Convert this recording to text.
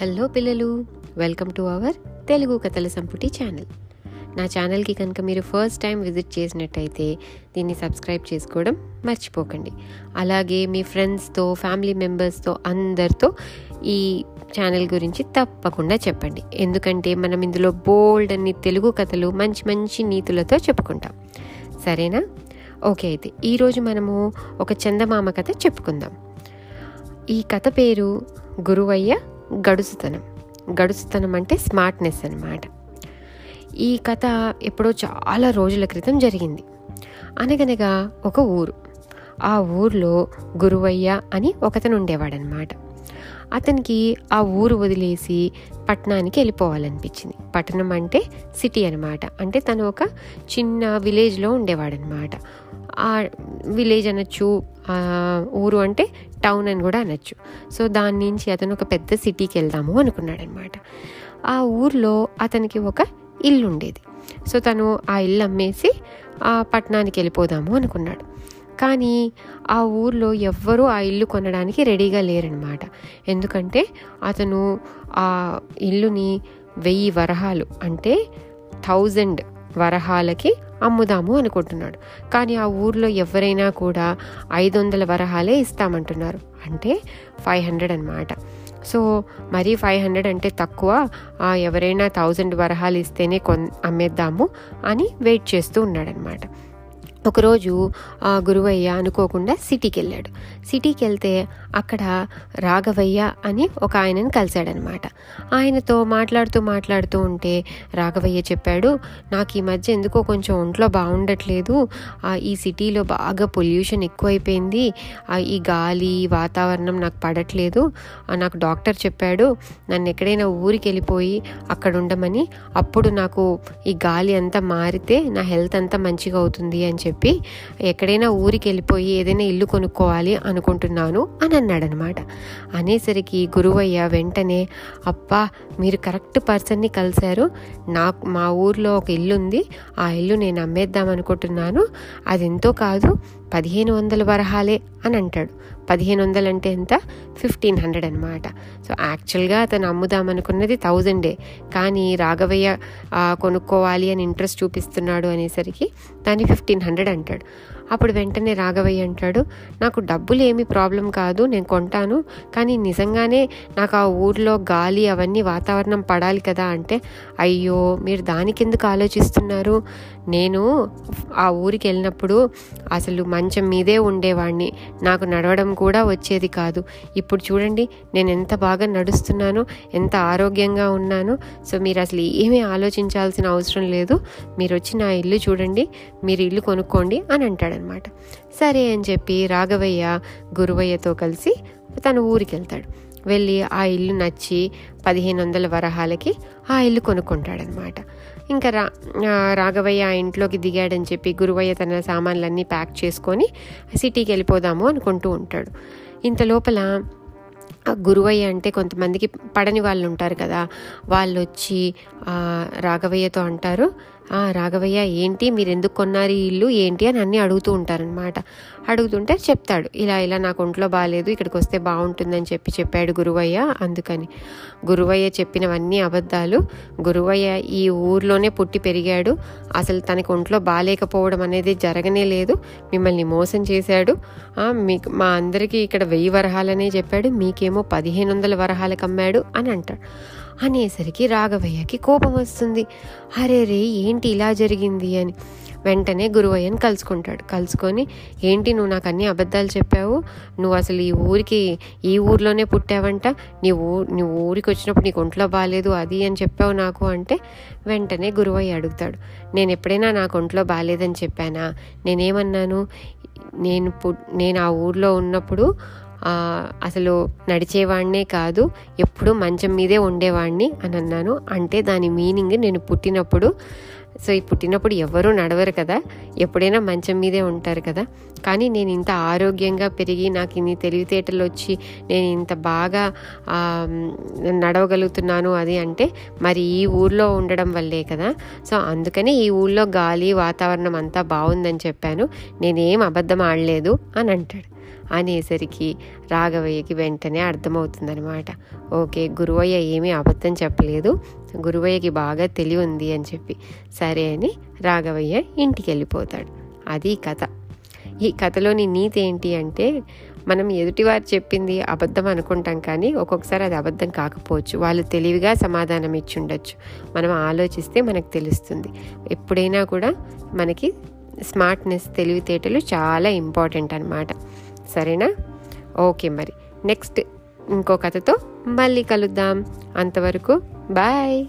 Hello పిల్లలు welcome to our Telugu కథల సంపుటి ఛానల్. నా ఛానల్కి కనుక మీరు ఫస్ట్ టైం విజిట్ చేసినట్టయితే దీన్ని సబ్స్క్రైబ్ చేసుకోవడం మర్చిపోకండి. అలాగే మీ ఫ్రెండ్స్తో ఫ్యామిలీ మెంబర్స్తో అందరితో ఈ ఛానల్ గురించి తప్పకుండా చెప్పండి. ఎందుకంటే మనం ఇందులో బోల్డ్ అన్ని తెలుగు కథలు మంచి మంచి నీతులతో చెప్పుకుంటాం. సరేనా? ఓకే అయితే ఈరోజు మనము ఒక చందమామ కథ చెప్పుకుందాం. ఈ కథ పేరు గురువయ్య గడుసుతనం. గడుసుతనం అంటే స్మార్ట్నెస్ అన్నమాట. ఈ కథ ఎప్పుడో చాలా రోజుల క్రితం జరిగింది. అనగనగా ఒక ఊరు. ఆ ఊర్లో గురువయ్య అని ఒకతను ఉండేవాడనమాట అతనికి ఆ ఊరు వదిలేసి పట్టణానికి వెళ్ళిపోవాలనిపించింది. పట్టణం అంటే సిటీ అనమాట అంటే తను ఒక చిన్న విలేజ్లో ఉండేవాడనమాట ఆ విలేజ్ అనొచ్చు ఊరు అంటే టౌన్ అని కూడా అనొచ్చు. సో దాని నుంచి అతను ఒక పెద్ద సిటీకి వెళ్దాము అనుకున్నాడనమాట. ఆ ఊర్లో అతనికి ఒక ఇల్లు ఉండేది. సో తను ఆ ఇల్లు అమ్మేసి ఆ పట్టణానికి వెళ్ళిపోదాము అనుకున్నాడు. కానీ ఆ ఊర్లో ఎవ్వరూ ఆ ఇల్లు కొనడానికి రెడీగా లేరనమాట. ఎందుకంటే అతను ఆ ఇల్లుని వెయ్యి వరహాలు అంటే థౌజండ్ వరహాలకి అమ్ముదాము అనుకుంటున్నాడు. కానీ ఆ ఊర్లో ఎవరైనా కూడా ఐదు వందల వరహాలే ఇస్తామంటున్నారు. అంటే ఫైవ్ హండ్రెడ్ అనమాట సో మరీ ఫైవ్ హండ్రెడ్ అంటే తక్కువ. ఎవరైనా థౌజండ్ వరహాలు ఇస్తేనే కొన్ అమ్మేద్దాము అని వెయిట్ చేస్తూ ఉన్నాడనమాట ఒకరోజు ఆ గురువయ్య అనుకోకుండా సిటీకి వెళ్ళాడు సిటీకి వెళ్తే అక్కడ రాఘవయ్య అని ఒక ఆయనను కలిశాడనమాట. ఆయనతో మాట్లాడుతూ మాట్లాడుతూ ఉంటే రాఘవయ్య చెప్పాడు నాకు ఈ మధ్య ఎందుకో కొంచెం ఒంట్లో బాగుండట్లేదు. ఈ సిటీలో బాగా పొల్యూషన్ ఎక్కువైపోయింది. ఈ గాలి వాతావరణం నాకు పడట్లేదు. నాకు డాక్టర్ చెప్పాడు నన్ను ఎక్కడైనా ఊరికి వెళ్ళిపోయి అక్కడ ఉండమని. అప్పుడు నాకు ఈ గాలి అంతా మారితే నా హెల్త్ అంతా మంచిగా అవుతుంది అని చెప్పి చెప్పి ఎక్కడైనా ఊరికి వెళ్ళిపోయి ఏదైనా ఇల్లు కొనుక్కోవాలి అనుకుంటున్నాను అని అన్నాడనమాట అనేసరికి గురువయ్య వెంటనే అప్పా మీరు కరెక్ట్ పర్సన్ని కలిశారు. నాకు మా ఊర్లో ఒక ఇల్లు ఉంది. ఆ ఇల్లు నేను అమ్మేద్దాం అనుకుంటున్నాను అది ఎంతో కాదు పదిహేను వందల వరహాలే అని అంటాడు. పదిహేను వందలు అంటే ఎంత? ఫిఫ్టీన్ హండ్రెడ్ అనమాట సో యాక్చువల్గా అతను అమ్ముదామనుకున్నది థౌజండే. కానీ రాఘవయ్య కొనుక్కోవాలి అని ఇంట్రెస్ట్ చూపిస్తున్నాడు అనేసరికి దాన్ని ఫిఫ్టీన్ హండ్రెడ్ అంటాడు. అప్పుడు వెంటనే రాఘవయ్య అంటాడు నాకు డబ్బులు ఏమి ప్రాబ్లం కాదు నేను కొంటాను కానీ నిజంగానే నాకు ఆ ఊర్లో గాలి అవన్నీ వాతావరణం పడాలి కదా అంటే అయ్యో మీరు దానికి ఎందుకు ఆలోచిస్తున్నారు? నేను ఆ ఊరికి వెళ్ళినప్పుడు అసలు మంచం మీదే ఉండేవాడిని నాకు నడవడం కూడా వచ్చేది కాదు. ఇప్పుడు చూడండి నేను ఎంత బాగా నడుస్తున్నాను ఎంత ఆరోగ్యంగా ఉన్నాను సో మీరు అసలు ఏమీ ఆలోచించాల్సిన అవసరం లేదు. మీరు వచ్చి నా ఇల్లు చూడండి మీరు ఇల్లు కొనుక్కోండి అని అంటాడు. అనమాట సరే అని చెప్పి రాఘవయ్య గురువయ్యతో కలిసి తన ఊరికి వెళ్తాడు వెళ్ళి ఆ ఇల్లు నచ్చి పదిహేను వందల వరహాలకి ఆ ఇల్లు కొనుక్కుంటాడనమాట ఇంకా రా రాఘవయ్య ఆ ఇంట్లోకి దిగాడని చెప్పి గురువయ్య తన సామాన్లన్నీ ప్యాక్ చేసుకొని సిటీకి వెళ్ళిపోదాము అనుకుంటూ ఉంటాడు. ఇంత లోపల గురువయ్య అంటే కొంతమందికి పడని వాళ్ళు ఉంటారు కదా వాళ్ళు వచ్చి రాఘవయ్యతో అంటారు రాఘవయ్య ఏంటి? మీరు ఎందుకు కొన్నారు ఈ ఇల్లు? ఏంటి? అని అన్నీ అడుగుతూ ఉంటారనమాట అడుగుతుంటే చెప్తాడు ఇలా ఇలా నాకు ఒంట్లో బాగాలేదు ఇక్కడికి వస్తే బాగుంటుందని చెప్పి చెప్పాడు గురువయ్య అందుకని. గురువయ్య చెప్పినవన్నీ అబద్ధాలు. గురువయ్య ఈ ఊర్లోనే పుట్టి పెరిగాడు. అసలు తనకు ఒంట్లో బాగాలేకపోవడం అనేది జరగనే లేదు. మిమ్మల్ని మోసం చేశాడు. మీకు మా అందరికీ ఇక్కడ వెయ్యి వరహాలనే చెప్పాడు. మీకేమో పదిహేను వందల వరహాలకు అమ్మాడు అని అంటాడు. అనేసరికి రాఘవయ్యకి కోపం వస్తుంది. అరే రే ఏంటి ఇలా జరిగింది అని. వెంటనే గురువయ్యని కలుసుకుంటాడు. కలుసుకొని ఏంటి నువ్వు నాకు అన్ని అబద్ధాలు చెప్పావు? నువ్వు అసలు ఈ ఊరికి ఈ ఊర్లోనే పుట్టావంట? నీ ఊ నీ ఊరికి వచ్చినప్పుడు నీకు ఒంట్లో బాగాలేదు అది అని చెప్పావు నాకు అంటే వెంటనే గురువయ్య అడుగుతాడు. నేను ఎప్పుడైనా నాకు ఒంట్లో బాగాలేదని చెప్పానా? నేనేమన్నాను? నేను పు నేను ఆ ఊర్లో ఉన్నప్పుడు అసలు నడిచేవాడినే కాదు ఎప్పుడు మంచం మీదే ఉండేవాడిని అని అన్నాను. అంటే దాని మీనింగ్ నేను పుట్టినప్పుడు సో ఈ పుట్టినప్పుడు ఎవరూ నడవరు కదా ఎప్పుడైనా మంచం మీదే ఉంటారు కదా. కానీ నేను ఇంత ఆరోగ్యంగా పెరిగి నాకు ఇన్ని తెలివితేటలు వచ్చి నేను ఇంత బాగా నడవగలుగుతున్నాను అది అంటే మరి ఈ ఊర్లో ఉండడం వల్లే కదా. సో అందుకని ఈ ఊళ్ళో గాలి వాతావరణం అంతా బాగుందని చెప్పాను. నేనేం అబద్ధం ఆడలేదు అని అంటాడు. అనేసరికి రాఘవయ్యకి వెంటనే అర్థమవుతుందనమాట ఓకే గురువయ్య ఏమీ అబద్ధం చెప్పలేదు. గురువయ్యకి బాగా తెలివి ఉంది అని చెప్పి. సరే అని రాఘవయ్య ఇంటికి వెళ్ళిపోతాడు అది కథ. ఈ కథలోని నీతి ఏంటి అంటే మనం ఎదుటివారు చెప్పింది అబద్ధం అనుకుంటాం కానీ ఒక్కొక్కసారి అది అబద్ధం కాకపోవచ్చు. వాళ్ళు తెలివిగా సమాధానం ఇచ్చి ఉండొచ్చు. మనం ఆలోచిస్తే మనకు తెలుస్తుంది. ఎప్పుడైనా కూడా మనకి స్మార్ట్నెస్ తెలివితేటలు చాలా ఇంపార్టెంట్ అనమాట సరేనా? ఓకే మరి. నెక్స్ట్ ఇంకో కథతో మళ్ళీ కలుద్దాం. అంతవరకు బాయ్.